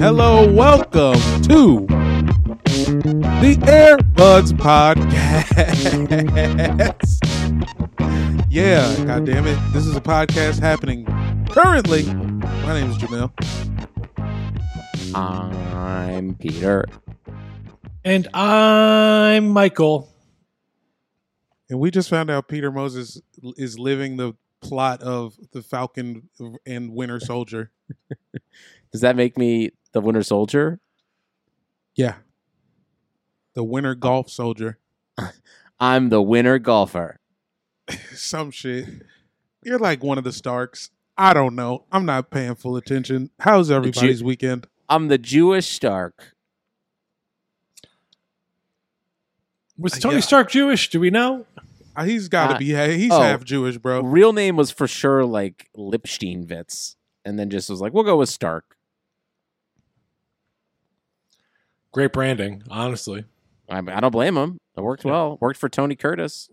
Hello, welcome to the Airbuds Podcast. yeah, god damn it. This is a podcast happening currently. My name is Jamil. I'm Peter. And I'm Michael. And we just found out Peter Moses is living the plot of the Falcon and Winter Soldier. Does that make me the Winter Soldier? Yeah. The Winter Golf Soldier. I'm the winter golfer. Some shit. You're like one of the Starks. I don't know. I'm not paying full attention. How's everybody's weekend? I'm the Jewish Stark. Was Uh, Tony yeah. Stark Jewish? Do we know? Uh, He's got to Uh, be. He's oh. half Jewish, bro. Real name was for sure like Lipsteinwitz, and then just was like, we'll go with Stark. Great branding, honestly. I, I don't blame him. It worked Yeah. well. Worked for Tony Curtis.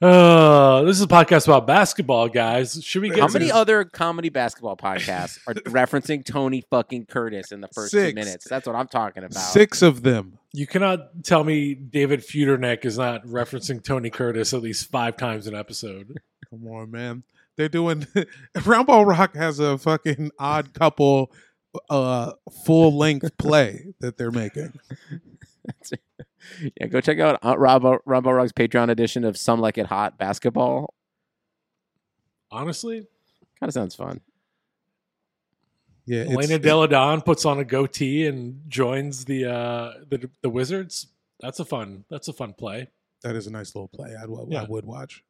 Uh, this is a podcast about basketball, guys. Should we get How some- many other comedy basketball podcasts are referencing Tony fucking Curtis in the first Six. two minutes? That's what I'm talking about. Six of them. You cannot tell me David Feudernick is not referencing Tony Curtis at least five times an episode. Come on, man. They're doing. Round Ball Rock has a fucking odd couple, uh, full length play that they're making. yeah, go check out uh, Rob Rumbo Rug's Patreon edition of Some Like It Hot basketball. Honestly, Kind of sounds fun. Yeah, Elena Delle Donne puts on a goatee and joins the uh the the Wizards. That's a fun. That's a fun play. that is a nice little play. I'd, I would watch.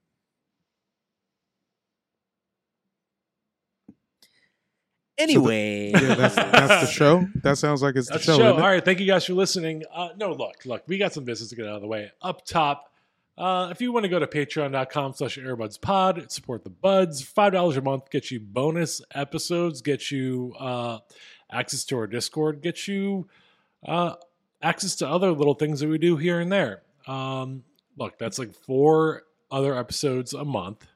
Anyway, Yeah, that's that's the show. That sounds like it's That's the the show. show. it? All right, thank you guys for listening. Uh, no, look, look, we got some business to get out of the way. Up top, uh, if you want to go to patreon.com slash airbudspod, support the buds. $5 a month gets you bonus episodes, get you uh, access to our Discord, get you uh, access to other little things that we do here and there. Um, look, that's like four other episodes a month.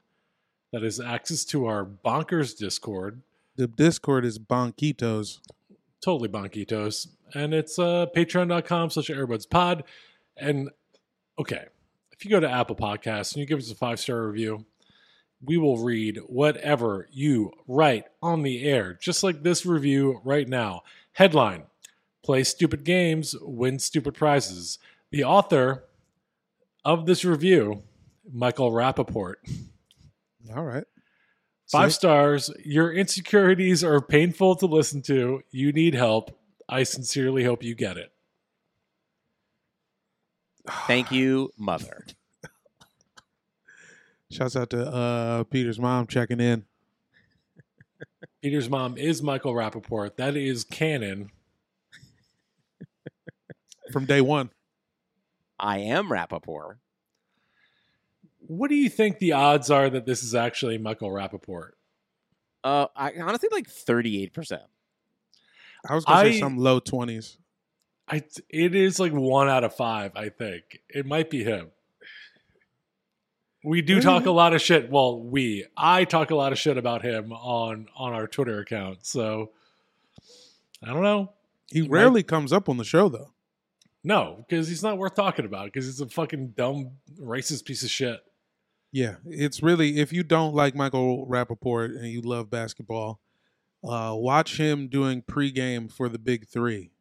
That is access to our bonkers Discord. The Discord is Bonquitos. totally Bonquitos. and it's uh patreon.com slash airbudspod and okay if you go to apple podcasts and you give us a five star review we will read whatever you write on the air just like this review right now headline play stupid games win stupid prizes the author of this review michael rappaport All right. Five See? stars. Your insecurities are painful to listen to. You need help. I sincerely hope you get it. thank you, mother. Shouts out to uh, Peter's mom checking in. Peter's mom is Michael Rappaport. That is canon. from day one. I am Rappaport. What do you think the odds are that this is actually Michael Rappaport? Uh, I honestly like thirty eight percent. I was gonna say I- some low twenties. I it is like one out of five. I think it might be him. We do talk a lot of shit. Well, we I talk a lot of shit about him on on our Twitter account. So I don't know. He He rarely comes up on the show though. No, because he's not worth talking about. Because he's a fucking dumb racist piece of shit. Yeah, it's really if you don't like Michael Rappaport and you love basketball, uh, watch him doing pregame for the Big Three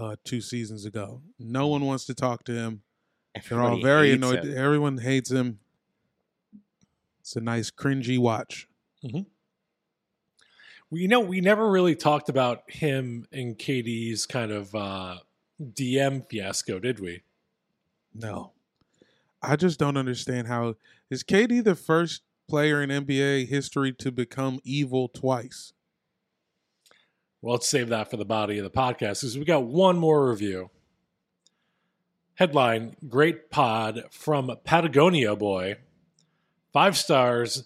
uh, two seasons ago. No one wants to talk to him. They're all very annoyed. him. Everyone hates him. It's a nice cringy watch. We you know we never really talked about him and KD's kind of uh, DM fiasco, did we? No, I just don't understand how is KD the first player in NBA history to become evil twice? Well, let's save that for the body of the podcast because we got one more review. Headline Great Pod from Patagonia Boy. Five stars.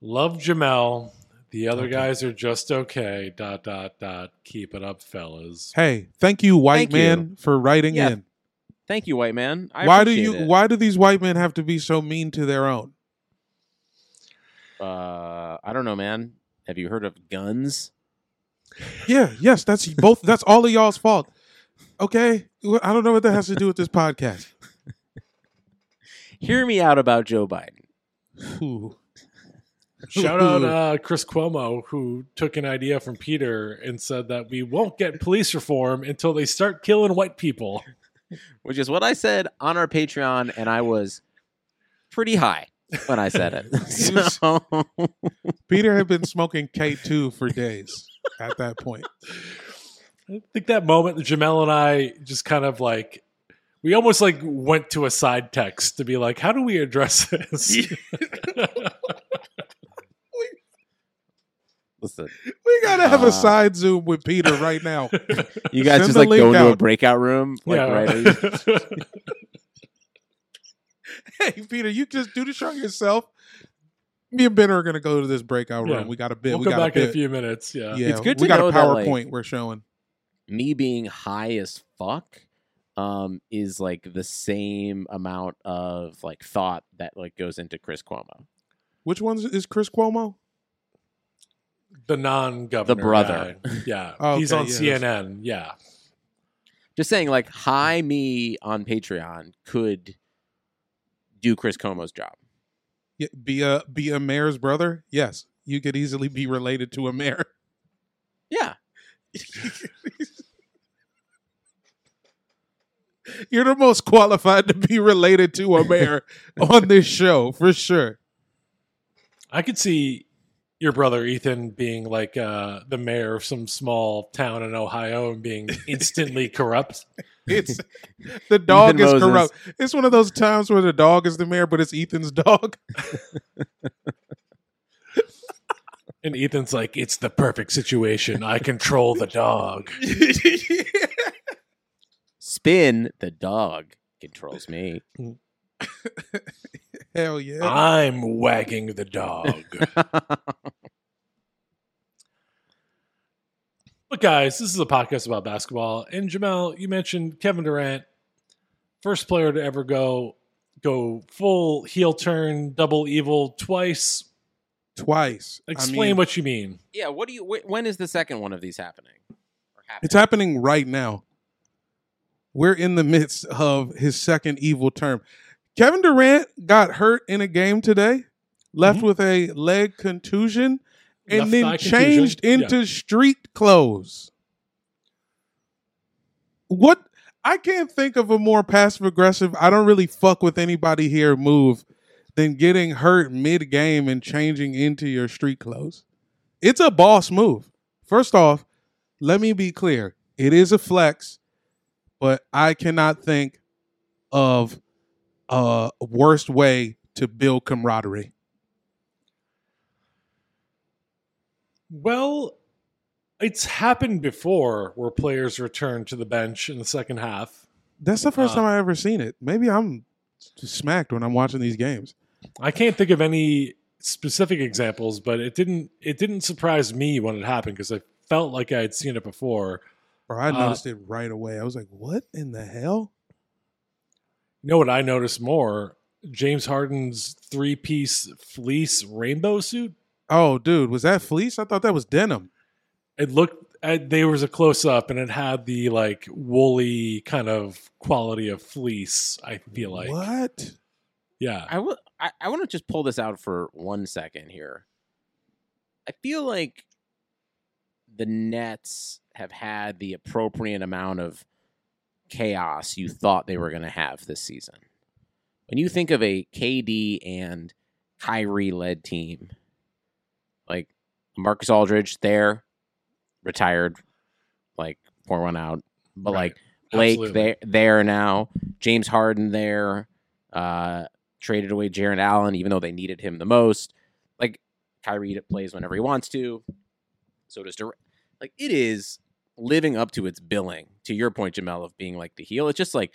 Love Jamel. The other Okay. guys are just okay. Dot, dot, dot. Keep it up, fellas. Hey, thank you, white Thank you. man, for writing Yeah, in. Thank you, white man. I why do you? it. Why do these white men have to be so mean to their own? Uh, I don't know, man. Have you heard of guns? Yeah, yes, that's both. That's all of y'all's fault. Okay, I don't know what that has to do with this podcast. Hear me out about Joe Biden. Ooh. Shout out uh, Chris Cuomo, who took an idea from Peter and said that we won't get police reform until they start killing white people. Which is what I said on our Patreon, and I was pretty high when I said it. so, Peter had been smoking K two for days at that point. I think that moment, Jamel and I just kind of like, we almost like went to a side text to be like, how do we address this? listen, We gotta have Uh, a side zoom with Peter right now. you guys Send just the like link go into a out. breakout room, like yeah. right. hey, Peter, you just do the show yourself. Me and Ben are gonna go to this breakout room. Yeah. We got a bit. we'll we come got back a in a bit. few minutes. Yeah. Yeah, It's good we to got know a that, like- PowerPoint we're showing. Me being high as fuck um, is like the same amount of like thought that like goes into Chris Cuomo. Which one is Chris Cuomo? The non governor. The brother. Yeah. Oh, He's okay, on yeah, that's- CNN. Yeah. Just saying, like high me on Patreon could do Chris Cuomo's job. Yeah, be a be a mayor's brother? Yes, you could easily be related to a mayor. Yeah, You're the most qualified to be related to a mayor on this show for sure. I could see your brother Ethan being like uh, the mayor of some small town in Ohio and being instantly corrupt. It's the dog Ethan is Moses. corrupt. It's one of those times where the dog is the mayor, but it's Ethan's dog. And Ethan's like, it's the perfect situation. I control the dog. spin the dog controls me. Hell yeah. I'm wagging the dog. But guys, this is a podcast about basketball. And Jamel, you mentioned Kevin Durant, first player to ever go go full heel turn, double evil twice. Twice. I Explain mean, what you mean. yeah, what do you? Wh- when is the second one of these happening? Happening? It's happening right now. We're in the midst of his second evil term. Kevin Durant got hurt in a game today, left Mhm. with a leg contusion, and Left then thigh contusion. changed into street clothes. What? I can't think of a more passive aggressive. I don't really fuck with anybody here move than getting hurt mid game and changing into your street clothes. It's a boss move. First off, let me be clear. It is a flex, but I cannot think of a worst way to build camaraderie. Well, it's happened before where players return to the bench in the second half. That's the first Uh, time I've ever seen it. Maybe I'm smacked when I'm watching these games. I can't think of any specific examples, but it didn't it didn't surprise me when it happened because I felt like I had seen it before. Or I Uh, noticed it right away. I was like, "What in the hell?" You know what I noticed more? James Harden's three piece fleece rainbow suit. Oh, dude, was that fleece? I thought that was denim. It looked uh, there was a close up and it had the like woolly kind of quality of fleece. I feel like what? yeah. I will. I, I want to just pull this out for one second here. I feel like the Nets have had the appropriate amount of chaos you thought they were going to have this season. When you think of a KD and Kyrie led team, like Marcus Aldridge there, retired, like pour one out, but Right. like Blake Absolutely. there there now, James Harden there, uh, traded away Jarrett Allen, even though they needed him the most. Like Kyrie plays whenever he wants to. So does Durant. Like it is living up to its billing. To your point, Jamel, of being like the heel. It's just like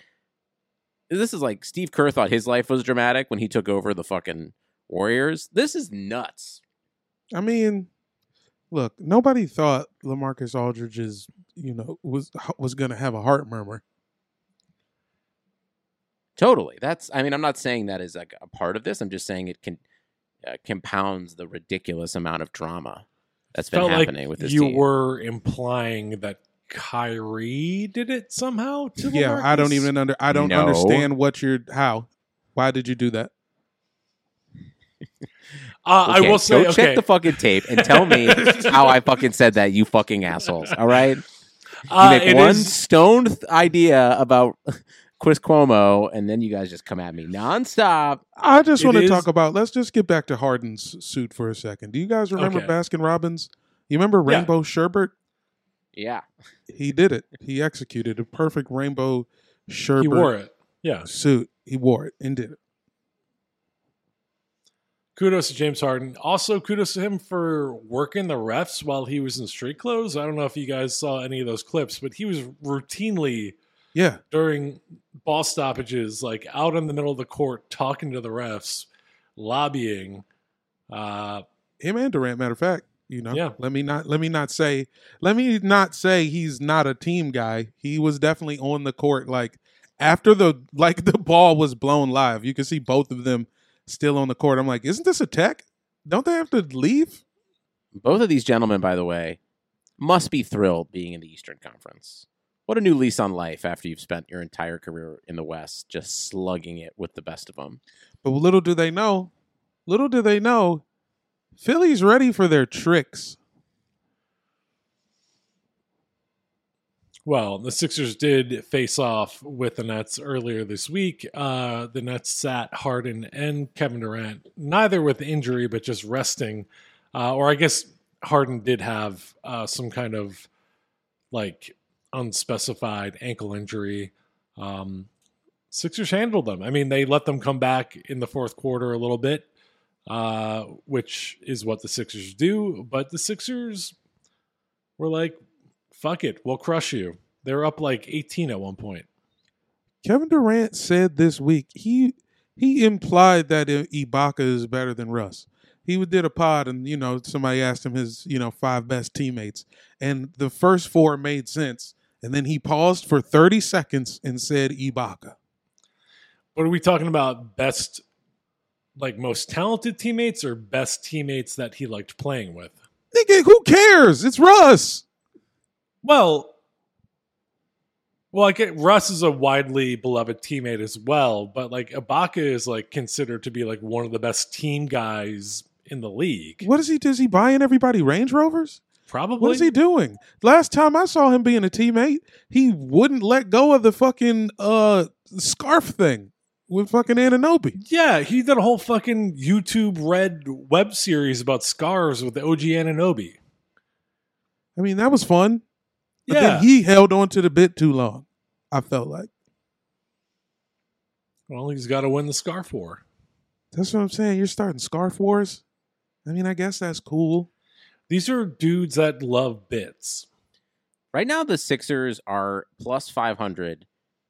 this is like Steve Kerr thought his life was dramatic when he took over the fucking Warriors. This is nuts. I mean, look, nobody thought LaMarcus Aldridge's, you know, was was going to have a heart murmur. Totally. That's. I mean, I'm not saying that is like a part of this. I'm just saying it can. uh, compounds the ridiculous amount of drama that's Felt been like happening with this you team. were implying that Kyrie did it somehow to Yeah, I don't even under. I don't No. understand what you're. How? Why did you do that? Uh, I will say, go okay. check the fucking tape and tell me how I fucking said that. You fucking assholes. All right. You Uh, make it one is- stoned th- idea about Chris Cuomo, and then you guys just come at me nonstop. I just want to is- talk about. Let's just get back to Harden's suit for a second. Do you guys remember Okay. Baskin Robbins? You remember Yeah. Rainbow Sherbet? Yeah. He did it. He executed a perfect rainbow sherbet he wore it. Yeah. suit. He wore it and did it. Kudos to James Harden. Also, kudos to him for working the refs while he was in street clothes. I don't know if you guys saw any of those clips, but he was routinely Yeah, during ball stoppages, like out in the middle of the court, talking to the refs, lobbying. Uh, him and Durant. Matter of fact, you know. Yeah. Let me not. Let me not say. Let me not say he's not a team guy. He was definitely on the court. Like after the like the ball was blown live, you can see both of them still on the court. I'm like, isn't this a tech? Don't they have to leave? Both of these gentlemen, by the way, must be thrilled being in the Eastern Conference. What a new lease on life after you've spent your entire career in the West just slugging it with the best of them. But little do they know, little do they know, Philly's ready for their tricks. well, the Sixers did face off with the Nets earlier this week. Uh, the Nets sat Harden and Kevin Durant, neither with injury, but just resting. Uh, or I guess Harden did have uh, some kind of like unspecified ankle injury. Um, Sixers handled them. I mean, they let them come back in the fourth quarter a little bit, uh, which is what the Sixers do. But the Sixers were like, fuck it, we'll crush you. They were up like 18 at one point. Kevin Durant said this week he he implied that Ibaka is better than Russ. He did a pod and you know somebody asked him his you know five best teammates and the first four made sense and then he paused for 30 seconds and said Ibaka. What are we talking about? Best, like most talented teammates or best teammates that he liked playing with? Nigga, who cares? It's Russ. Well, well, I get Russ is a widely beloved teammate as well, but like Ibaka is like considered to be like one of the best team guys in the league. What is he? Does he buying everybody Range Rovers? Probably. What is he doing? Last time I saw him being a teammate, he wouldn't let go of the fucking uh scarf thing with fucking Anunoby. Yeah, he did a whole fucking YouTube Red web series about scars with the OG Anunoby. I mean, that was fun. But Yeah, then he held on to the bit too long. I felt like well, he's got to win the scarf war. that's what I'm saying. You're starting scarf wars. I mean, I guess that's cool. These are dudes that love bits. Right now, the Sixers are plus 500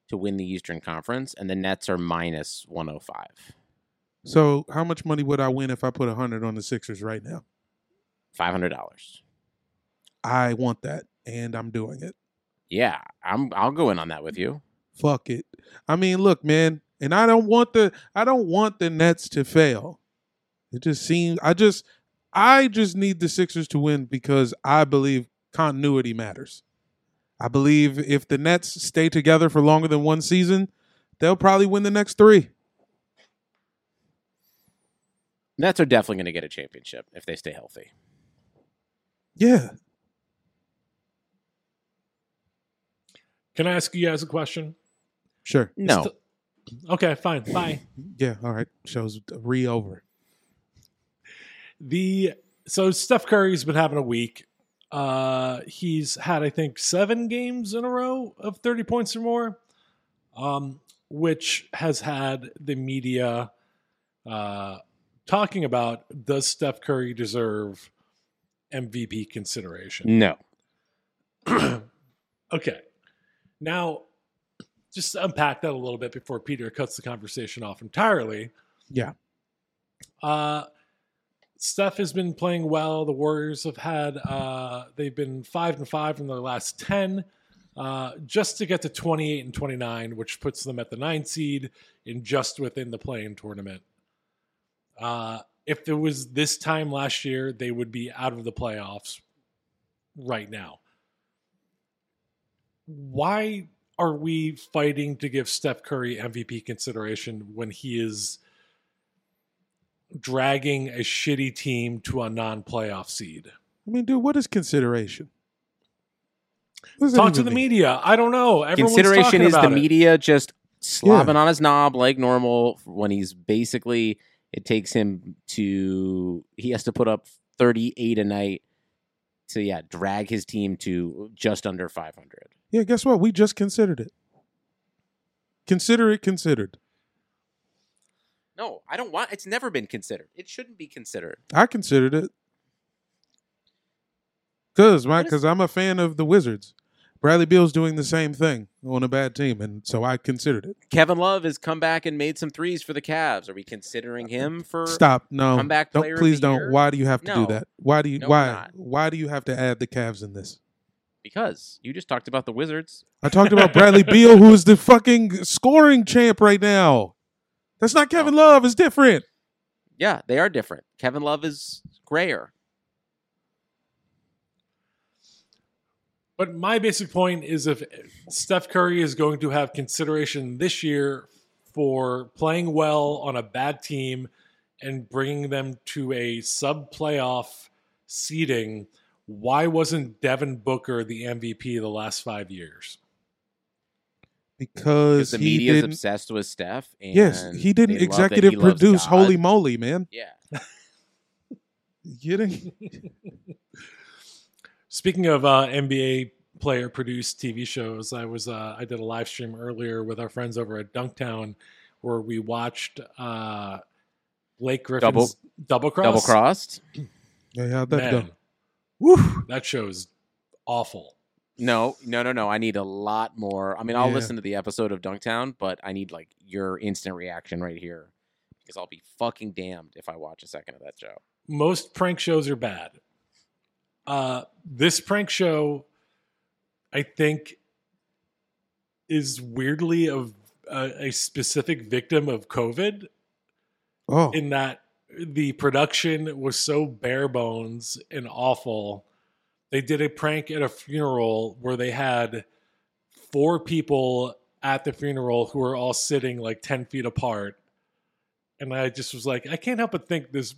to win the Eastern Conference, and the Nets are minus 105. So, how much money would I win if I put a hundred on the Sixers right now? $500. I want that, and I'm doing it. Yeah, I'm, I'll go in on that with you. Fuck it. I mean, look, man, and I don't want the I don't want the Nets to fail. It just seems I just I just need the Sixers to win because I believe continuity matters. I believe if the Nets stay together for longer than one season, they'll probably win the next 3. Nets are definitely going to get a championship if they stay healthy. Yeah. Can I ask you guys a question? Sure. No. St- okay, fine. Bye. Yeah, all right. Show's re over. The so Steph Curry's been having a week. Uh he's had I think 7 games in a row of 30 points or more. Um which has had the media uh talking about does Steph Curry deserve MVP consideration? No. okay. Now just unpack that a little bit before Peter cuts the conversation off entirely. Yeah. Uh, Steph has been playing well. The Warriors have had uh, they've been five and five in their last ten, uh, just to get to twenty eight and twenty nine, which puts them at the nine seed and just within the play-in tournament. Uh, if it was this time last year, they would be out of the playoffs right now. Why are we fighting to give Steph Curry MVP consideration when he is dragging a shitty team to a non-playoff seed? I mean, dude, what is consideration? What does Talk to the mean? media. I don't know. Everyone's Consideration talking is the it. media just slobbing on his knob like normal when he's basically it takes him to he has to put up 38 a night to yeah drag his team to just under 500 Yeah, guess what? We just considered it. Consider it considered. No i don't want it's never been considered it shouldn't be considered I considered it. Cause, right, because I'm a fan of the Wizards. Bradley Beal's doing the same thing on a bad team, and so I considered it. kevin love has come back and made some threes for the Cavs. are we considering him for Stop! No, comeback don't player please don't. year? Why do you have to No. do that? Why do you? No, why? Why do you have to add the Cavs in this? because you just talked about the wizards I talked about Bradley Beal, who is the fucking scoring champ right now. That's not Kevin Love. It's different. yeah they are different kevin love is grayer But my basic point is if Steph Curry is going to have consideration this year for playing well on a bad team and bringing them to a sub playoff seeding, why wasn't Devin Booker the MVP the last five years? Because because the he media's didn't. obsessed with steph and Yes, he didn't they love that executive he produce God. Holy Moly, man. yeah You didn't. Speaking of uh, NBA player produced TV shows, I was uh, I did a live stream earlier with our friends over at Dunktown where we watched uh, Blake Griffin's double, cross. double crossed Hey, how'd that go? Man, whew, that show's awful. No, no, no, no. I need a lot more. I mean, I'll Yeah. listen to the episode of Dunktown, but I need like your instant reaction right here because I'll be fucking damned if I watch a second of that show. Most prank shows are bad. Uh, this prank show, I think, is weirdly of a, a specific victim of COVID. Oh, in that the production was so bare bones and awful. They did a prank at a funeral where they had four people at the funeral who were all sitting like 10 feet apart. And I just was like, I can't help but think this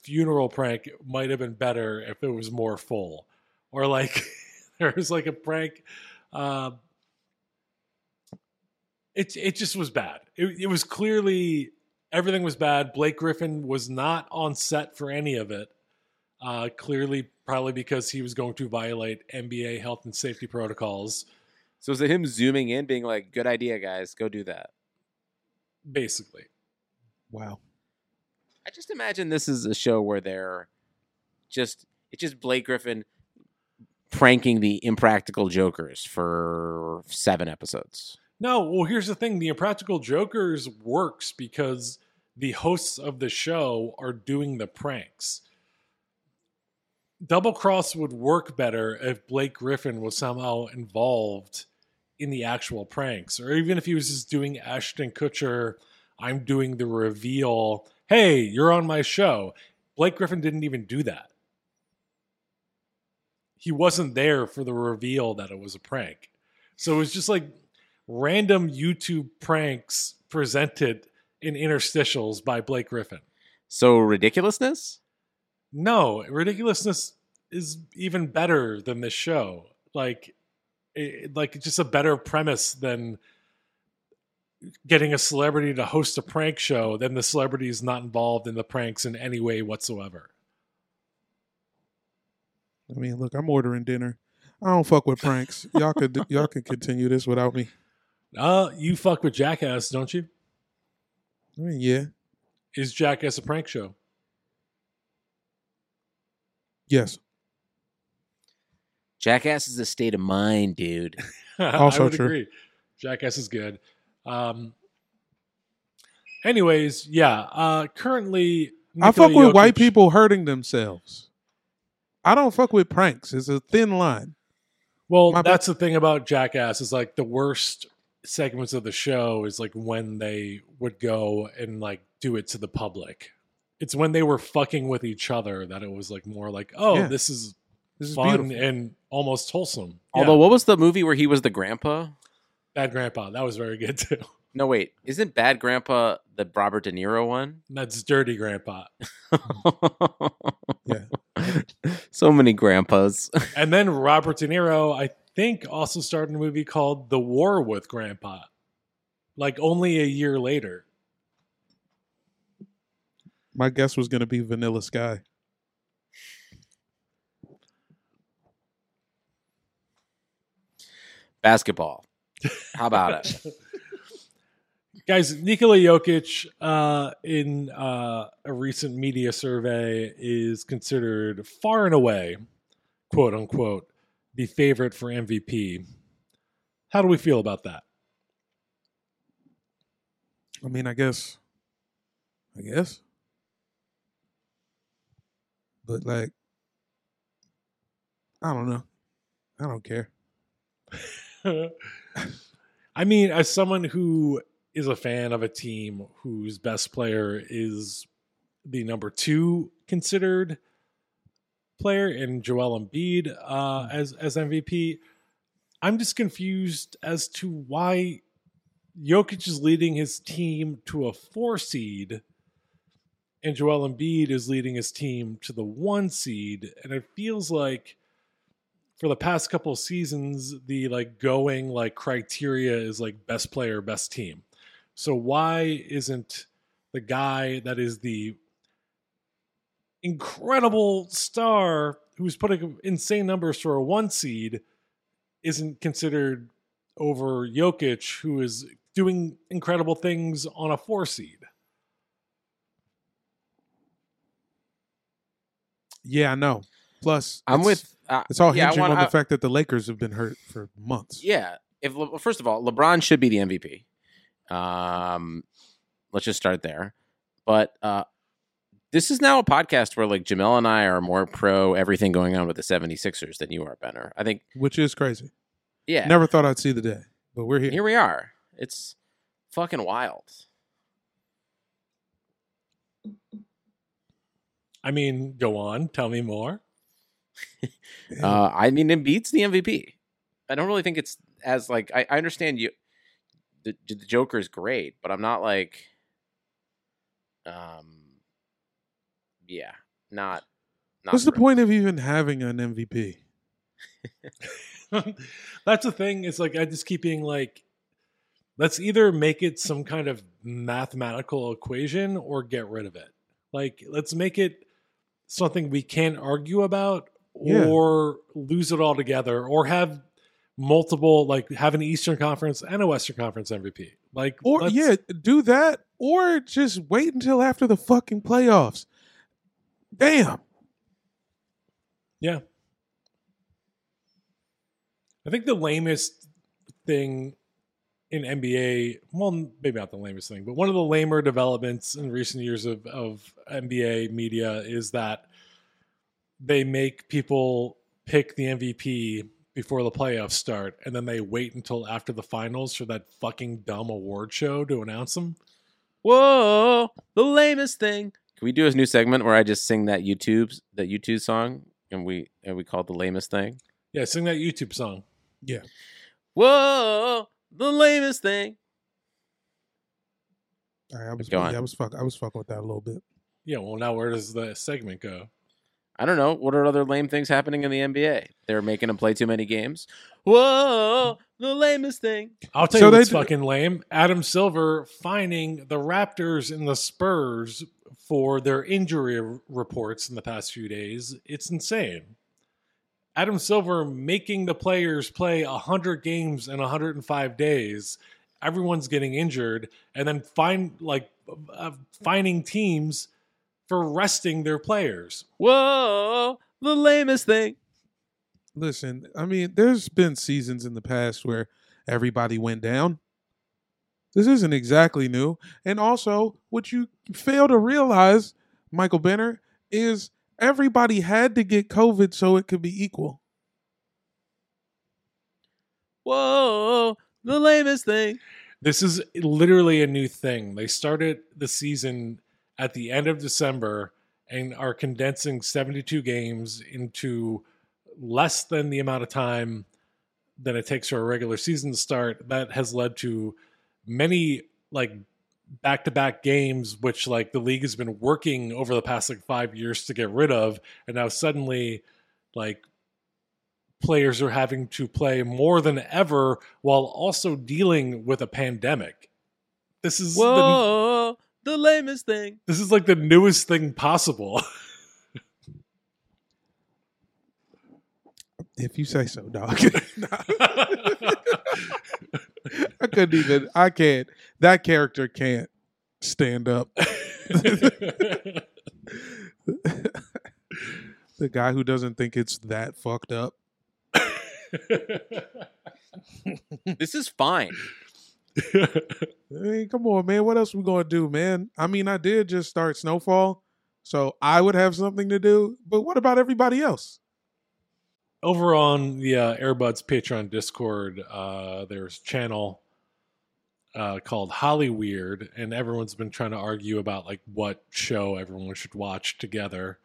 funeral prank might have been better if it was more full. Or like, there was like a prank. Uh, it, it just was bad. It, it was clearly everything was bad. Blake Griffin was not on set for any of it. Uh, clearly, probably because he was going to violate NBA health and safety protocols. So is it him zooming in, being like, "Good idea, guys, go do that"? Basically, wow. I just imagine this is a show where they're just it's just Blake Griffin pranking the impractical jokers for seven episodes. no. Well, here's the thing: the Impractical Jokers works because the hosts of the show are doing the pranks. Double Cross would work better if Blake Griffin was somehow involved in the actual pranks, or even if he was just doing Ashton Kutcher, I'm doing the reveal. Hey, you're on my show. Blake Griffin didn't even do that. He wasn't there for the reveal that it was a prank. So it was just like random YouTube pranks presented in interstitials by Blake Griffin. So ridiculousness. No, ridiculousness is even better than this show. Like, it, like just a better premise than getting a celebrity to host a prank show. Then the celebrity is not involved in the pranks in any way whatsoever. I mean, look, I'm ordering dinner. I don't fuck with pranks. y'all could y'all could continue this without me. Uh, you fuck with Jackass, don't you? I mean, yeah, Is Jackass a prank show? Yes. Jackass is a state of mind, dude. Also I would true. agree. Jackass is good. Um, anyways, yeah. Uh, currently, I fuck Nikola with white people hurting themselves. I don't fuck with pranks. It's a thin line. Well, My bad. that's the thing about Jackass is like the worst segments of the show is like when they would go and like do it to the public. It's when they were fucking with each other that it was like more like, oh, Yeah. this is This is fun beautiful. and almost wholesome. Although, yeah, what was the movie where he was the grandpa? Bad Grandpa, that was very good too. No, wait, isn't Bad Grandpa the Robert De Niro one? That's Dirty Grandpa. Yeah. so many grandpas. And then Robert De Niro, I think, also starred in a movie called The War with Grandpa, like only a year later. My guess was going to be Vanilla Sky. Basketball. How about it? Guys, Nikola Jokic, uh, in uh, a recent media survey, is considered far and away, quote unquote, the favorite for MVP. How do we feel about that? I mean, I guess. I guess. But like, I don't know. I don't care. I mean, as someone who is a fan of a team whose best player is the number two considered player in Joel Embiid uh, as as MVP, I'm just confused as to why Jokic is leading his team to a four seed, and Joel Embiid is leading his team to the one seed, and it feels like for the past couple of seasons the like going like criteria is like best player best team. So why isn't the guy that is the incredible star who's putting insane numbers for a one seed isn't considered over Jokic who is doing incredible things on a four seed Yeah, I know. Plus, I'm it's- with. Uh, It's all yeah, hinging want- on the I- fact that the Lakers have been hurt for months. Yeah. If Le- first of all, LeBron should be the MVP. Um, let's just start there. But uh, this is now a podcast where like Jamel and I are more pro everything going on with the 76ers than you are, Benner. I think. which is crazy. Yeah. Never thought I'd see the day, but we're here. Here we are. It's fucking wild. I mean go on tell me more Uh, I mean, Embiid's the MVP. I don't really think it's as like I, I understand you. The, the Joker is great, but I'm not like, um, yeah, not. not What's the thrilled. point of even having an MVP? That's the thing. It's like I just keep being like, let's either make it some kind of mathematical equation or get rid of it. Like, let's make it something we can't argue about Yeah. or lose it altogether or have multiple, like, have an Eastern Conference and a Western Conference MVP. Like, Or yeah, do that, or just wait until after the fucking playoffs. Damn. Yeah. I think the lamest thing in NBA, well, maybe not the lamest thing, but one of the lamer developments in recent years of, of NBA media is that they make people pick the MVP before the playoffs start, and then they wait until after the finals for that fucking dumb award show to announce them. Whoa, the lamest thing. Can we do a new segment where I just sing that YouTube that YouTube song and we and we call it the lamest thing? Yeah, sing that YouTube song. Yeah. Whoa, the lamest thing. All right, I was Go on. yeah, I was fuck I was fucking with that a little bit. Yeah, well, now where does the segment go? I don't know. What are other lame things happening in the NBA? They're making them play too many games. Whoa, the lamest thing. I'll tell So you they what's d- fucking lame. Adam Silver finding the Raptors and the Spurs for their injury r- reports in the past few days. It's insane. Adam Silver making the players play 100 games in 105 days. Everyone's getting injured and then find like uh, finding teams for resting their players. Whoa, the lamest thing. Listen, I mean, there's been seasons in the past where everybody went down. This isn't exactly new. And also, what you fail to realize, Michael Benner, is everybody had to get COVID so it could be equal. Whoa, the lamest thing. This is literally a new thing. They started the season at the end of December and are condensing 72 games into less than the amount of time than it takes for a regular season to start, that has led to many like back to back games, which like the league has been working over the past like five years to get rid of. And now suddenly, like, players are having to play more than ever while also dealing with a pandemic. This is the, the lamest thing. this is like the newest thing possible. If you say so, dog. I couldn't even. I can't. That character can't stand up. The guy who doesn't think it's that fucked up. This is fine. I mean, come on, man. What else we gonna do, man? I mean, I did just start Snowfall, so I would have something to do. But what about everybody else? over on the uh, Airbuds Patreon Discord, uh, there's channel uh, called Holly Weird, and everyone's been trying to argue about like what show everyone should watch together.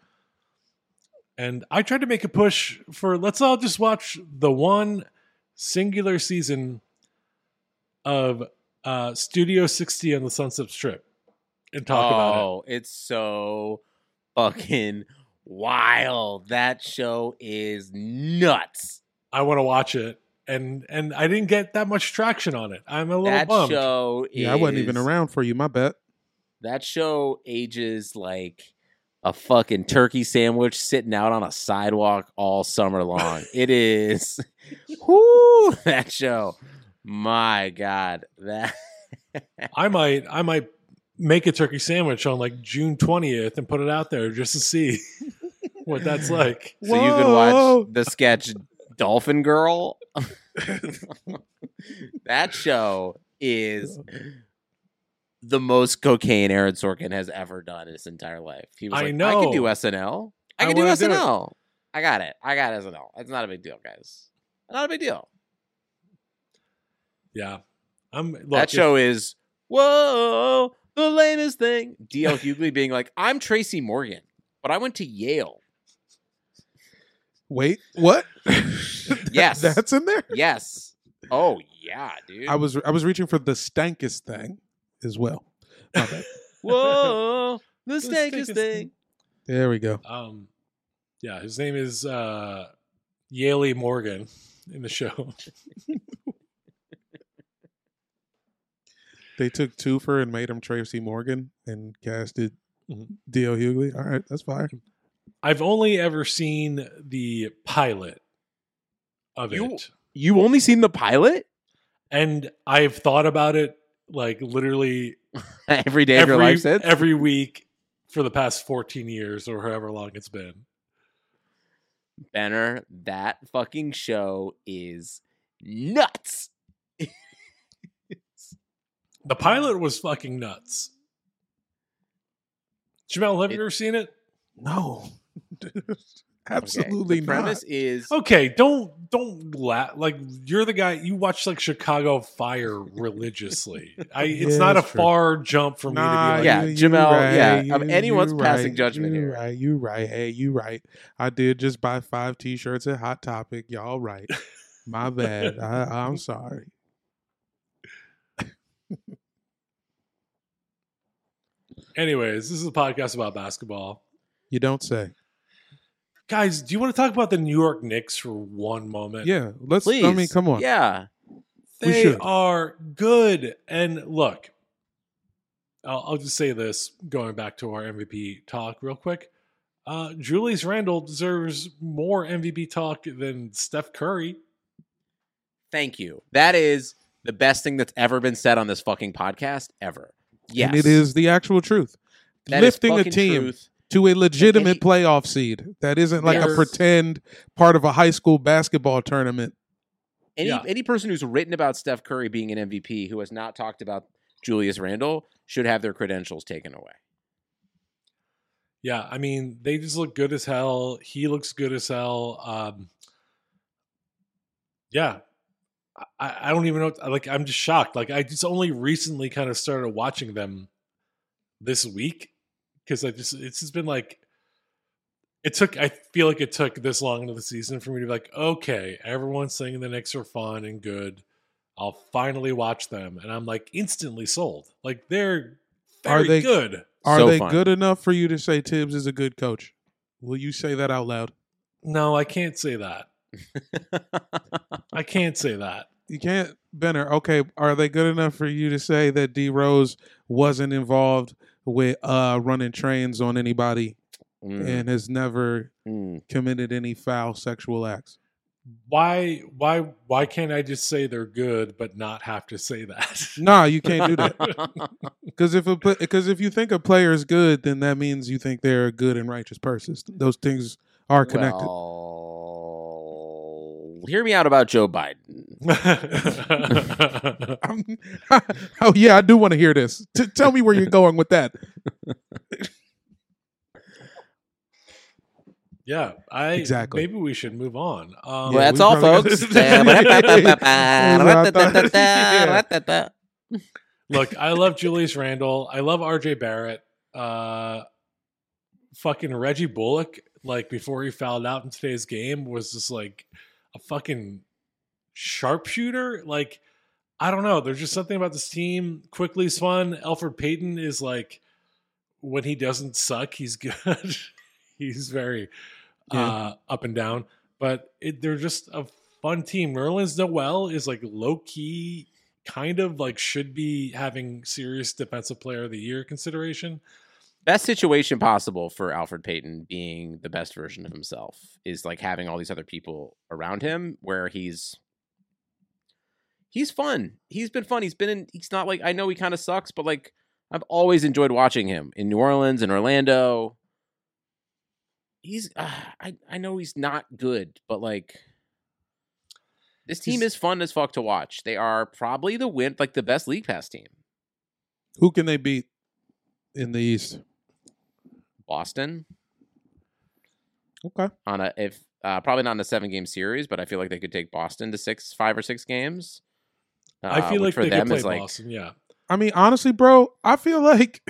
And I tried to make a push for let's all just watch the one singular season of uh, Studio 60 on the Sunset Strip and talk about it. oh, it's so fucking wild. That show is nuts. I want to watch it, and and I didn't get that much traction on it. I'm a little That bummed. show is, Yeah, I wasn't even around for you. My bet. That show ages like a fucking turkey sandwich sitting out on a sidewalk all summer long. it is whoo that show. My God. That I might I might make a turkey sandwich on like June 20th and put it out there just to see what that's like. so you can watch the sketch Dolphin Girl. that show is the most cocaine Aaron Sorkin has ever done in his entire life. He was I like, I can do. SNL. I I can do wanna do it." SNL. I got it. I got SNL. It's not a big deal, guys. Not a big deal. Yeah. I'm look, that if- show is whoa, the lamest thing. DL Hughley being like, I'm Tracy Morgan, but I went to Yale. Wait, what? Yes. that's in there. Yes. Oh yeah, dude. I was I was reaching for the stankest thing as well. Whoa, the The stankest stankest thing. There we go. um yeah, his name is uh Yaley Morgan in the show. They took Twofer and made him Tracy Morgan and casted Mhm. D.L. Hughley. All right, that's fine. I've only ever seen the pilot of You- it. You've only seen the pilot And I've thought about it like literally every day of every, your life since. every week for the past 14 years or however long it's been. Benner, that fucking show is nuts. The pilot was fucking nuts. Jamel, have It- you ever seen it? No, Okay, absolutely The not. premise is Okay, don't don't laugh. Like you're the guy you watch like Chicago Fire religiously. I it's Yeah, not a true. far jump for me to be like, Yeah, you- you Jamel, right, yeah, of anyone's you passing right, judgment you here. Right, you right. Hey, you right. I did just buy five T-shirts at Hot Topic. Y'all right. My bad. I, I'm sorry. Anyways, this is a podcast about basketball. You don't say. Guys, do you want to talk about the New York Knicks for one moment? Yeah, let's. please. I mean, come on. Yeah, we They are good. And look, I'll, I'll just say this going back to our MVP talk real quick. Uh, Julius Randle deserves more MVP talk than Steph Curry. thank you. That is the best thing that's ever been said on this fucking podcast ever. Yes, And it is the actual truth. That is Lifting a team truth. To a legitimate any- playoff seed that isn't like a pretend part of a high school basketball tournament. Any Yeah. any person who's written about Steph Curry being an MVP who has not talked about Julius Randle should have their credentials taken away. Yeah, I mean, they just look good as hell. He looks good as hell. Um, yeah, I, I don't even know. Like, I'm just shocked. Like, I just only recently kind of started watching them this week, because I just it's just been like it took. I feel like it took this long into the season for me to be like, okay, everyone's saying the Knicks are fun and good. I'll finally watch them, and I'm like instantly sold. Like they're very Are they- good. Are So they fun. good enough for you to say Thibs is a good coach? Will you say that out loud? No, I can't say that. I can't say that. You can't, Benner. Okay, are they good enough for you to say that D Rose wasn't involved with uh running trains on anybody Mm, and has never mm. committed any foul sexual acts? Why? Why? Why can't I just say they're good, but not have to say that? Nah, you can't do that. Because if because if you think a player is good, then that means you think they're a good and righteous person. Those things are connected. Well, hear me out about Joe Biden. I'm- oh yeah, I do want to hear this. T- tell me where you're going with that. yeah, I Exactly. Maybe we should move on. Um, well, that's we all, folks. Look, I love Julius Randle. I love RJ Barrett. Uh, fucking Reggie Bullock, like before he fouled out in today's game, was just like a fucking sharpshooter. Like, I don't know. There's just something about this team. Quickley's fun. Elfrid Payton is like, when he doesn't suck, he's good. he's very uh, up and down. But it, they're just a fun team. Nerlens Noel is like low key kind of like should be having serious defensive player of the year consideration. Best situation possible for Elfrid Payton being the best version of himself is like having all these other people around him where he's he's fun. He's been fun. He's been in he's not like I know he kind of sucks, but like I've always enjoyed watching him in New Orleans and Orlando. He's uh, I I know he's not good, but like this team He's- is fun as fuck to watch. They are probably the win like the best league pass team. Who can they beat in the East? Boston, Okay. on a if uh, probably not in a seven game series, but I feel like they could take Boston to six, five or six games. I Uh, feel like for they could them play is like Boston. Yeah, I mean, honestly, bro, I feel like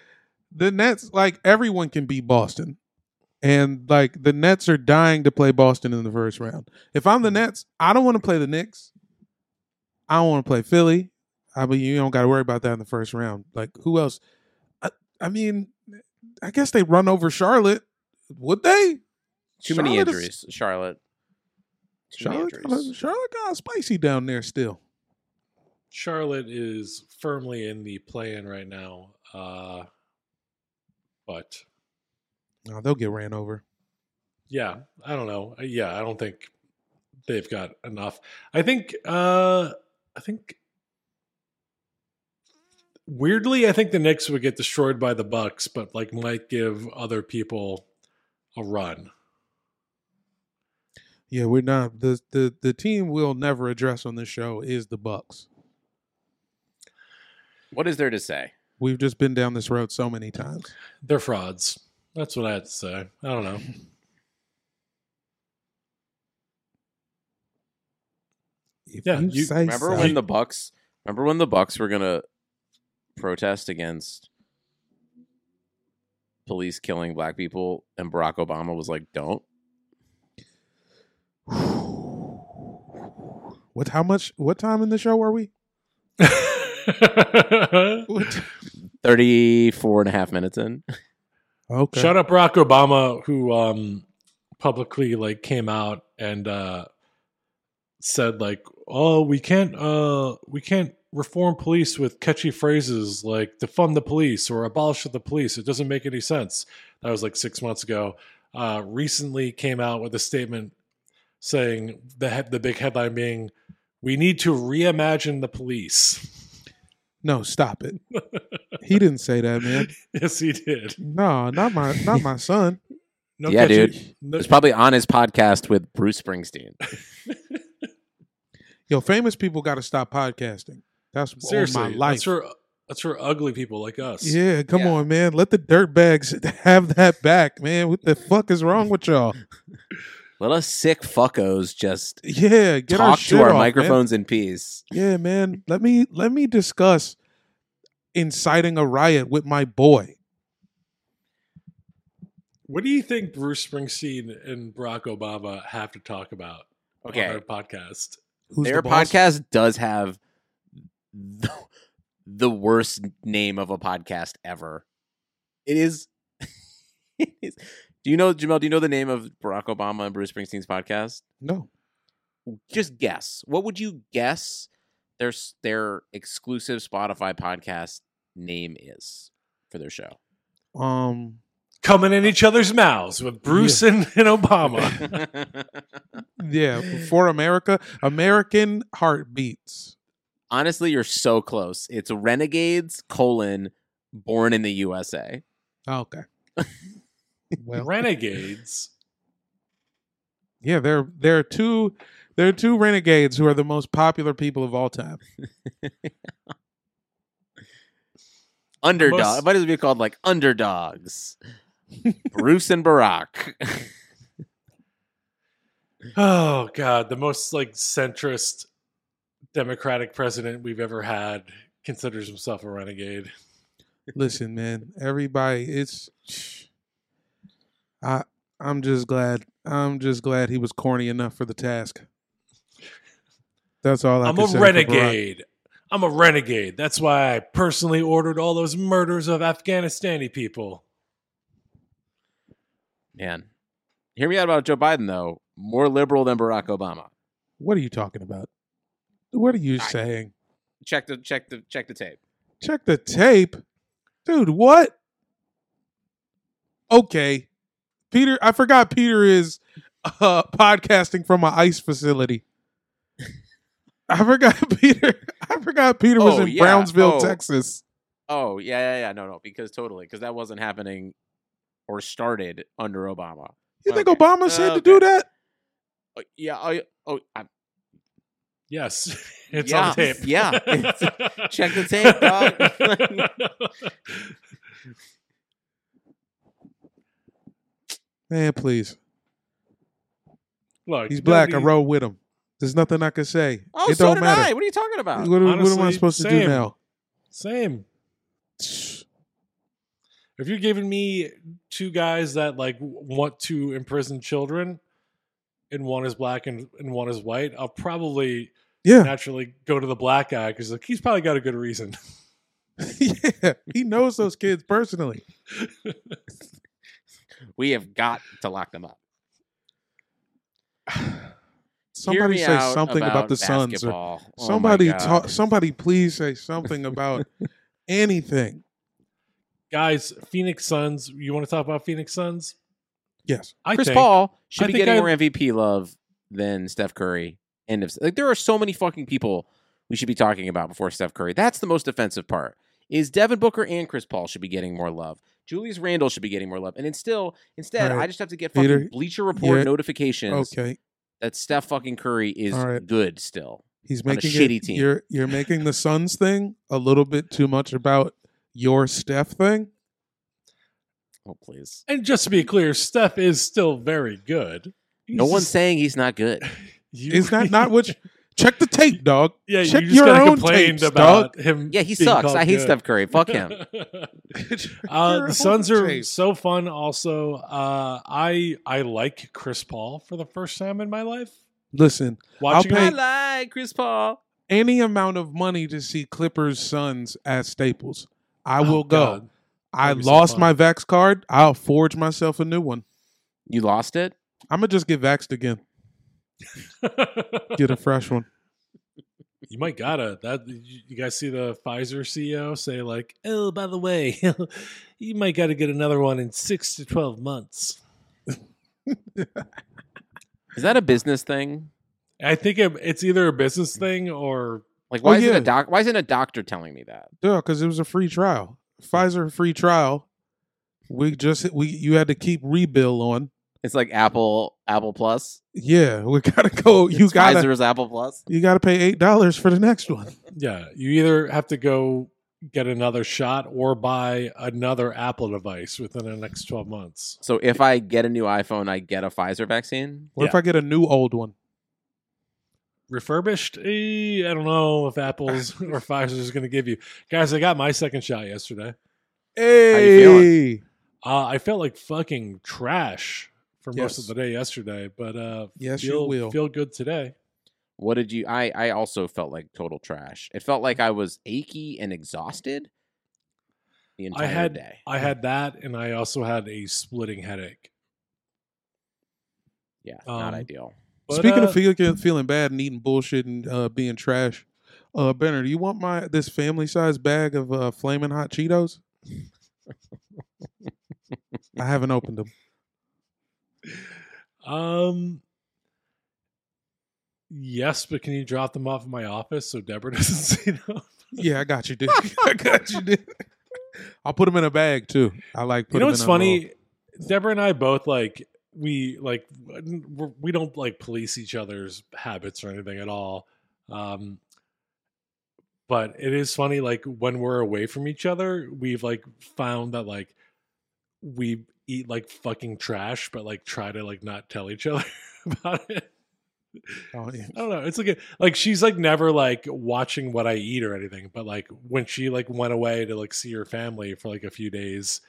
the Nets, like everyone can beat Boston. And like the Nets are dying to play Boston in the first round. If I'm the Nets, I don't want to play the Knicks. I don't want to play Philly. I mean, you don't got to worry about that in the first round. Like, who else? I, I mean, I guess they run over Charlotte. Would they? too many Charlotte is- injuries. Charlotte. Too Charlotte, injuries. Charlotte got spicy down there still. Charlotte is firmly in the play-in right now. Uh, but Oh, they'll get ran over. yeah, I don't know. Uh, Yeah, I don't think they've got enough. I think. Uh, I think. Weirdly, I think the Knicks would get destroyed by the Bucks, but like might give other people a run. Yeah, we're not the the the team we'll never address on this show is the Bucks. What is there to say? We've just been down this road so many times. They're frauds. That's what I had to say. I don't know. If Yeah, you, you- say Remember so. when the Bucks? Remember when the Bucks were gonna protest against police killing black people, and Barack Obama was like, "Don't." what? How much? What time in the show are we? What? 34 and a half minutes in. Okay. Shout out Barack Obama, who um, publicly like came out and uh, said like, "Oh, we can't, uh, we can't reform police with catchy phrases like defund the police or abolish the police. It doesn't make any sense." That was like six months ago. Uh, recently came out with a statement saying the head, the big headline being, "We need to reimagine the police." No, stop it. he didn't say that, man. yes, he did. No, not my not my son. No Yeah, catchy- dude. no- It's probably on his podcast with Bruce Springsteen. Yo, famous people got to stop podcasting. That's Seriously, all my life. that's for that's for ugly people like us. yeah, come Yeah. on, man. Let the dirt bags have that back, man. What the fuck is wrong with y'all? Let us sick fuckos just Yeah, get our talk shit to our off, man. microphones in peace. Yeah, man. Let me let me discuss inciting a riot with my boy. What do you think Bruce Springsteen and Barack Obama have to talk about on Okay, their podcast? Who's their the podcast does have the, the worst name of a podcast ever. It is. it is. Do you know, Jamel? Do you know the name of Barack Obama and Bruce Springsteen's podcast? No. Just guess. What would you guess their their exclusive Spotify podcast name is for their show? Um. Coming in each other's mouths with Bruce and, and Obama. Yeah. For America, American heartbeats. Honestly, you're so close. It's Renegades colon Born in the USA. Oh, okay. well, Renegades. yeah. There, there are two. There are two renegades who are the most popular people of all time. Underdog. Most- It might as well be called like underdogs. Bruce and Barack. Oh God, the most like centrist Democratic president we've ever had considers himself a renegade. Listen, man. Everybody, it's. I. I'm just glad. I'm just glad he was corny enough for the task. That's all I I'm a say renegade. I'm a renegade. That's why I personally ordered all those murders of Afghanistani people. Man. Hear me out about Joe Biden though. More liberal than Barack Obama. What are you talking about? What are you I- saying? Check the check the check the tape. Check the tape, dude. What? Okay, Peter. I forgot Peter is uh, podcasting from an ice facility. I forgot Peter. I forgot Peter was Oh, in yeah. Brownsville, Oh. Texas. Oh, yeah, yeah, yeah. No, no, because totally. Because that wasn't happening or started under Obama. You think Obama said to Okay. do that? Oh, yeah, I, oh, I, Yes, it's Yeah, on tape. yeah. check the tape, dog. Man, please. Look, He's black. I rode with him. There's nothing I can say. oh, it so don't did matter. I. What are you talking about? What, what am I Honestly, supposed to do now? Same. If you're giving me two guys that like want to imprison children, and one is black and, and one is white, I'll probably Yeah, naturally go to the black guy because like he's probably got a good reason. yeah. He knows those kids personally. We have got to lock them up. Somebody say something about, the Suns. Or basketball. Oh somebody talk. Somebody please say something about anything. Guys, Phoenix Suns. You want to talk about Phoenix Suns? Yes. I Chris think, Paul should I be getting I- more MVP love than Steph Curry. End of like there are so many fucking people we should be talking about before Steph Curry. That's the most offensive part. Is Devin Booker and Chris Paul should be getting more love. Julius Randle should be getting more love. And then still, instead, right. I just have to get fucking Peter, Bleacher Report you're- notifications Okay. that Steph fucking Curry is right. good still. He's on a shitty it, team. You're you're making the Suns thing a little bit too much about your Steph thing. Oh please. And just to be clear, Steph is still very good. No one's just- saying he's not good. you- Is that not what? You, check the tape, dog. Yeah, check you just your own complained tapes, about dog. him. Yeah, he being sucks. I hate good. Steph Curry. Fuck him. uh, the Suns are tape. so fun. Also, uh, I I like Chris Paul for the first time in my life. Listen, Watching pay- I like Chris Paul. any amount of money to see Clippers Suns at Staples, I Oh, will go. God. I That'd be so lost my Vax card. I'll forge myself a new one. You lost it? I'm gonna just get vaxxed again. Get a fresh one. you might gotta that. You you guys see the Pfizer CEO say like, "Oh, by the way, you might gotta get another one in six to twelve months." Is that a business thing? I think it, it's either a business thing or Like, why Oh, isn't yeah. a doc? Why isn't a doctor telling me that? Yeah, because it was a free trial. Pfizer free trial. We just we you had to keep rebill on. It's like Apple, Apple Plus. Yeah, we gotta go. You It's gotta Pfizer's Apple Plus. you gotta pay eight dollars for the next one. yeah, you either have to go get another shot or buy another Apple device within the next twelve months. So if I get a new iPhone, I get a Pfizer vaccine. What if I get a new old one? Refurbished. Eh, I don't know if Apple's or Pfizer's going to give you guys. I got my second shot yesterday. you feeling? Hey, Uh, I felt like fucking trash for most of the day yesterday, but uh, Yes, you feel, will. feel good today. What did you? I I also felt like total trash. It felt like I was achy and exhausted the entire I had day. I had that, and I also had a splitting headache. Yeah, not um, ideal. But, Speaking uh, of feeling feeling bad and eating bullshit and uh, being trash, uh, Benner, do you want my this family size bag of uh, flaming hot Cheetos? I haven't opened them. Um. Yes, but can you drop them off at my office so Deborah doesn't see them? Yeah, I got you, dude. I got you, dude. I'll put them in a bag too. I like. Put you know what's in funny? Deborah and I both like we like we're, we don't like police each other's habits or anything at all. Um, but it is funny, like when we're away from each other, we've like found that like we eat like fucking trash, but like try to like not tell each other about it. oh, yeah. I don't know. It's like a, like she's like never like watching what I eat or anything, but like when she like went away to like see her family for like a few days,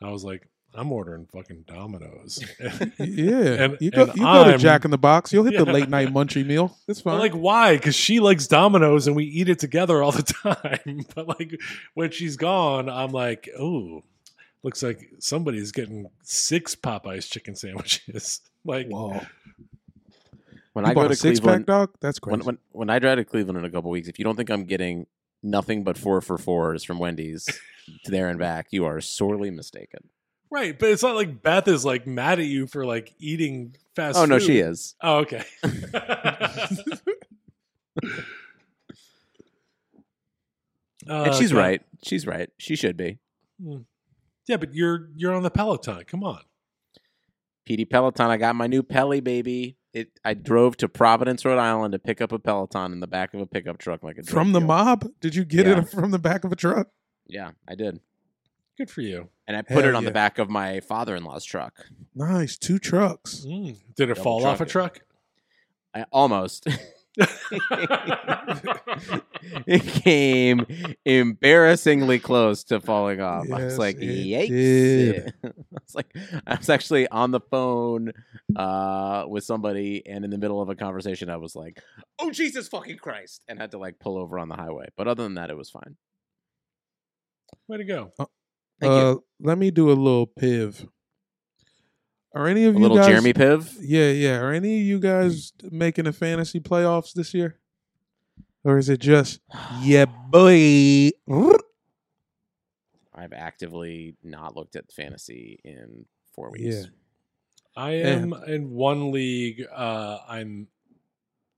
I was like, I'm ordering fucking Domino's. Yeah, And- you go. and You go to Jack in the Box. You'll hit the late night munchie meal. It's But fine. like why? Because she likes Domino's and we eat it together all the time. but like when she's gone, I'm like, oh, looks like somebody's getting six Popeyes chicken sandwiches. like, Whoa, When you I go bought to six Cleveland, pack, dog. That's crazy. when when when I drive to Cleveland in a couple weeks, if you don't think I'm getting nothing but four for fours from Wendy's to there and back, you are sorely mistaken. Right? But it's not like Beth is like mad at you for like eating fast. Oh no, food. she is. Oh, okay. Uh, and she's okay. right. She's right. She should be. Yeah, but you're you're on the Peloton. Come on. PD Peloton. I got my new Pelly baby. It. I drove to Providence, Rhode Island, to pick up a Peloton in the back of a pickup truck, like a from the dealer. mob? Did you get Yeah. it from the back of a truck? Yeah, I did, Good for you. and I put Hell it on yeah. the back of my father-in-law's truck. Nice, two trucks. Mm. Did it Double fall off a truck? I almost. it came embarrassingly close to falling off. I was like, it "Yikes!" did. I was like, I was actually on the phone uh, with somebody, and in the middle of a conversation, I was like, "Oh Jesus fucking Christ!" and had to like pull over on the highway. But other than that, it was fine. Way to go. Thank uh, you. Let me do a little piv. Are any of A you little guys? Jeremy Piv. Yeah, yeah. Are any of you guys making the fantasy playoffs this year, or is it just yeah, boy? I've actively not looked at fantasy in four weeks. Yeah. I am in one league. Uh, I'm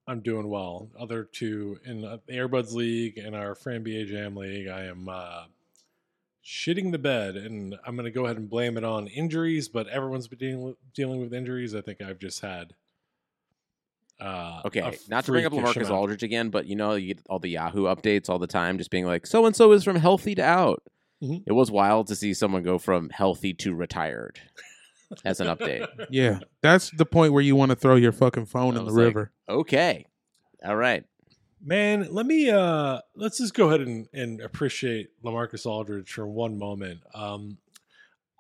I'm doing well. Other two in uh, the Airbuds League and our Fran BA Jam League, I am uh, shitting the bed, and I'm going to go ahead and blame it on injuries. But everyone's been dealing with, dealing with injuries. I think I've just had. Uh, Okay, not to bring up freakish LaMarcus amount. Aldridge again, but you know, you get all the Yahoo updates all the time, just being like, so and so is from healthy to out. Mhm. It was wild to see someone go from healthy to retired as an update. Yeah, that's the point where you want to throw your fucking phone I in the was like, river. Okay. All right. Man, let me uh let's just go ahead and, and appreciate LaMarcus Aldridge for one moment. Um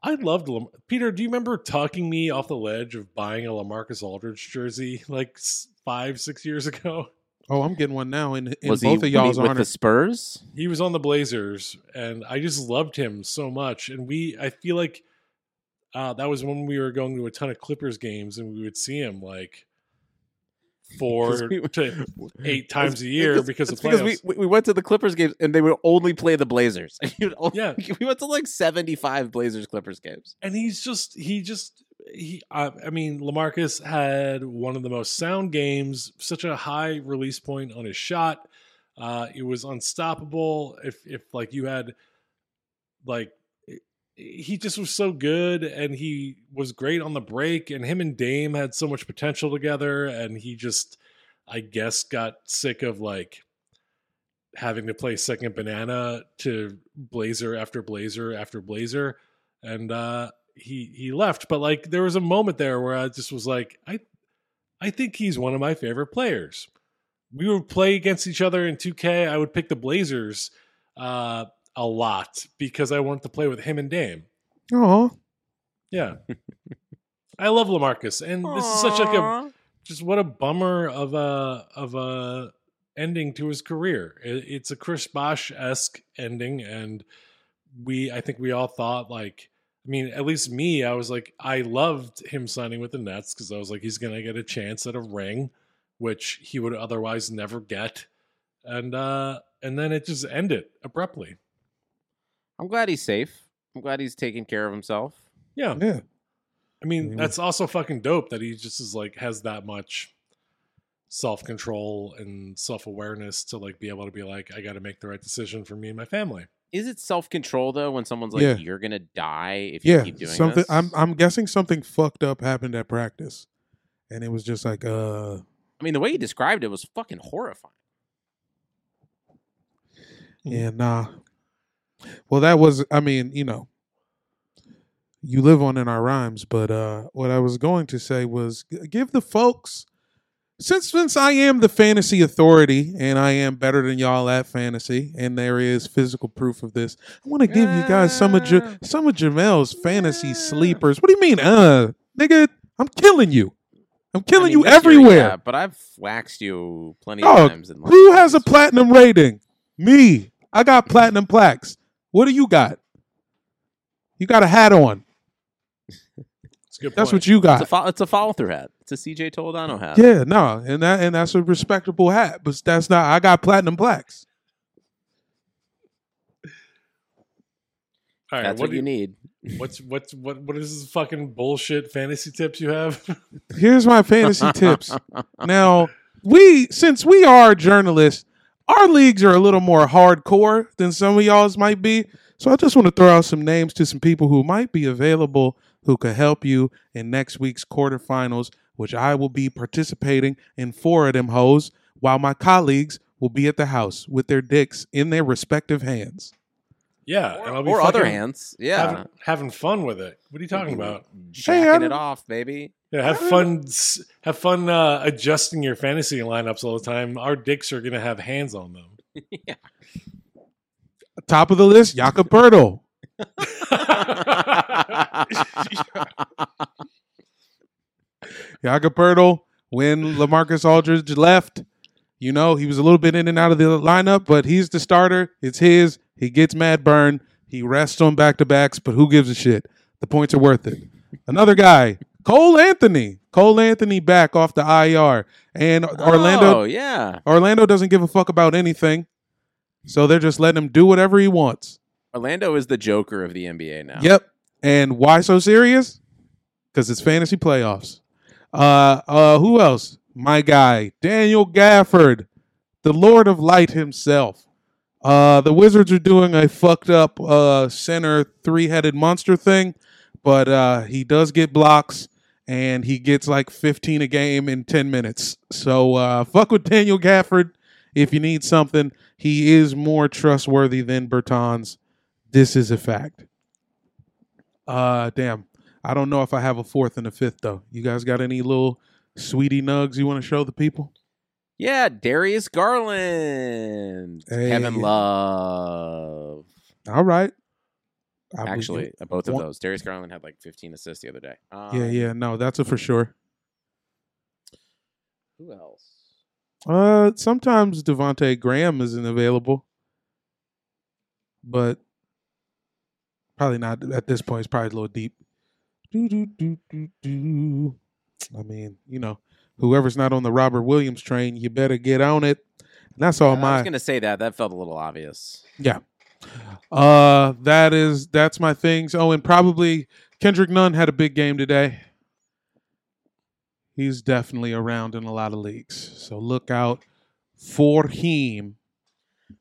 I loved Lam- Peter. Do you remember talking me off the ledge of buying a LaMarcus Aldridge jersey like five, six years ago? Oh, I'm getting one now in, in was both he of y'all's when he- with honor. the Spurs? He was on the Blazers, and I just loved him so much. And we, I feel like uh, that was when we were going to a ton of Clippers games, and we would see him like four we- to eight times a year it's- because of it's because we, we we went to the Clippers games and they would only play the Blazers. Only- Yeah. we went to like seventy five Blazers Clippers games. and he's just he just he I, I mean LaMarcus had one of the most sound games, such a high release point on his shot. Uh it was unstoppable. If if like you had like he just was so good and he was great on the break and him and Dame had so much potential together and he just I guess got sick of like having to play second banana to blazer after blazer after blazer and uh he he left but like there was a moment there where I just was like I I think he's one of my favorite players. We would play against each other in 2K. I would pick the Blazers uh a lot because I wanted to play with him and Dame. Oh, Yeah. I love LaMarcus, and this is such like a just what a bummer of a of a ending to his career. It, it's a Chris Bosh esque ending, and we I think we all thought like I mean at least me I was like I loved him signing with the Nets because I was like he's gonna get a chance at a ring, which he would otherwise never get, and uh and then it just ended abruptly. I'm glad he's safe. I'm glad he's taking care of himself. Yeah, Yeah. I mean, Mhm. that's also fucking dope that he just is like has that much self control and self awareness to like be able to be like, I got to make the right decision for me and my family. Is it self control though when someone's like, Yeah. "You're gonna die if you Yeah. keep doing Something this"? I'm I'm guessing something fucked up happened at practice. And it was just like uh I mean, the way he described it was fucking horrifying. Yeah, nah. Well, that was, I mean, you know, you live on in our rhymes, but uh what I was going to say was give the folks, since since I am the fantasy authority and I am better than y'all at fantasy, and there is physical proof of this, I want to give you guys some of ja- some of Jamel's fantasy Yeah. sleepers. What do you mean, uh, nigga? I'm killing you. I'm killing I mean, you this year, everywhere. yeah, but I've waxed you plenty of Dog, times. In. Who has a platinum rating? Me. I got platinum plaques. What do you got? You got a hat on. It's a good. That's what you It's a, got. fo- it's a follow through hat. It's a CJ Toledano hat. Yeah, no, and that and that's a respectable hat, but that's not. I got platinum blacks. All right, That's what, what do you need. What's what's what what is this fucking bullshit fantasy tips you have? Here's my fantasy tips. Now, we since we are journalists, our leagues are a little more hardcore than some of y'all's might be. So I just want to throw out some names to some people who might be available who could help you in next week's quarterfinals, which I will be participating in four of them hoes, while my colleagues will be at the house with their dicks in their respective hands. Yeah, Or, and I'll be or other hands. Yeah. having, having fun with it. What are you talking about? Jacking Hey, it off, baby. Yeah, have fun. Have fun uh, adjusting your fantasy lineups all the time. Our dicks are gonna have hands on them. yeah. Top of the list, Jakob Poeltl. Jakob Poeltl, when LaMarcus Aldridge left, you know, he was a little bit in and out of the lineup, but he's the starter. It's his. He gets mad burn. He rests on back to backs, but who gives a shit? The points are worth it. Another guy, Cole Anthony. Cole Anthony back off the IR. And Orlando Oh, yeah. Orlando doesn't give a fuck about anything. So they're just letting him do whatever he wants. Orlando is the Joker of the NBA now. Yep. And why so serious? Because it's fantasy playoffs. Uh uh who else? My guy, Daniel Gafford, the Lord of Light himself. Uh the Wizards are doing a fucked up uh center three-headed monster thing, but uh he does get blocks and he gets like 15 a game in 10 minutes. So uh fuck with Daniel Gafford if you need something. He is more trustworthy than Bertans. This is a fact. Uh, damn. I don't know if I have a fourth and a fifth though. You guys got any little sweetie nugs you want to show the people? Yeah, Darius Garland. Hey. Kevin Love. All right. I Actually, both of those. Darius Garland had like 15 assists the other day. Um, yeah, yeah. No, that's a for sure. Who else? Uh, sometimes Devonte Graham isn't available, but probably not at this point. It's probably a little deep. Do, do, do, do, do. I mean, you know, whoever's not on the Robert Williams train, you better get on it. And that's all Uh, I my was going to say that. That felt a little obvious. Yeah. Uh that is that's my things. Oh, and probably Kendrick Nunn had a big game today. He's definitely around in a lot of leagues. So look out for him.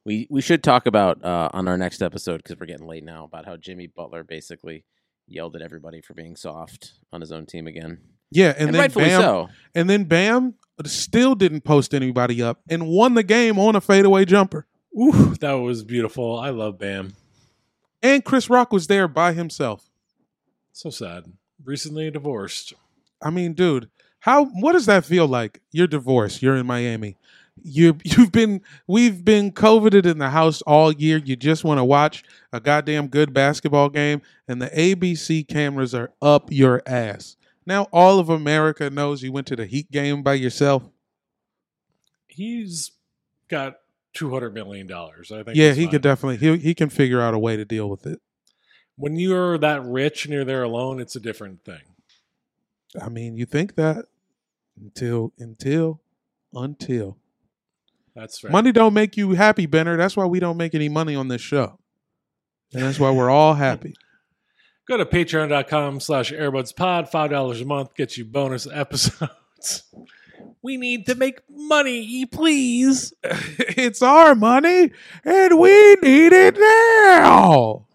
We we should talk about uh, on our next episode because we're getting late now about how Jimmy Butler basically yelled at everybody for being soft on his own team again, Yeah, and, and, then rightfully Bam so. and then Bam still didn't post anybody up and won the game on a fadeaway jumper. Ooh, that was beautiful. I love Bam. And Chris Rock was there by himself. So sad. Recently divorced. I mean, dude, how what does that feel like? You're divorced, you're in Miami. you you've been we've been coveted in the house all year. You just want to watch a goddamn good basketball game, and the ABC cameras are up your ass. Now all of America knows you went to the Heat game by yourself. He's got two hundred million dollars. I think. Yeah, he fine. could definitely he he can figure out a way to deal with it. When you're that rich and you're there alone, it's a different thing. I mean, you think that until until until That's right. money don't make you happy, Benner. That's why we don't make any money on this show, and that's why we're all happy. Go to patreon.com slash airbudspod. $5 a month gets you bonus episodes. We need to make money, please. it's our money, and we need it now. All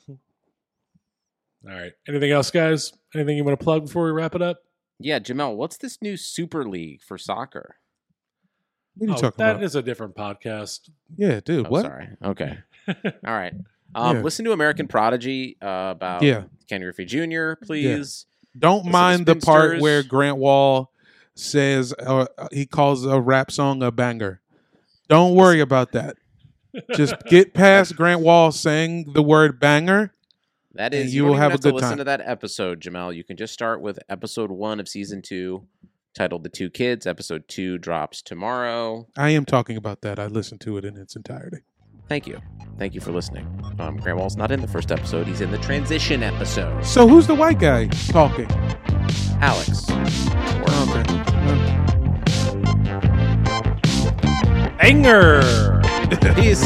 right. Anything else, guys? Anything you want to plug before we wrap it up? Yeah, Jamel, what's this new Super League for soccer? What are you Oh, talking that about? is a different podcast. yeah, dude. Oh, what? sorry. Okay. All right. Um, Yeah. Listen to American Prodigy uh, about Yeah. Kenny Griffey Jr., please. Don't Listen mind the part where Grant Wall says uh, he calls a rap song a banger. Don't worry about that. Just get past Grant Wall saying the word banger. That is, you you, will have have a to good listen time. to that episode, Jamel. You can just start with episode one of season two, titled "The Two Kids." Episode two drops tomorrow. I am talking about that. I listened to it in its entirety. Thank you, thank you for listening. Um, Grant Wall's not in the first episode; he's in the transition episode. So who's the white guy talking? Alex. Okay. Anger. Peace.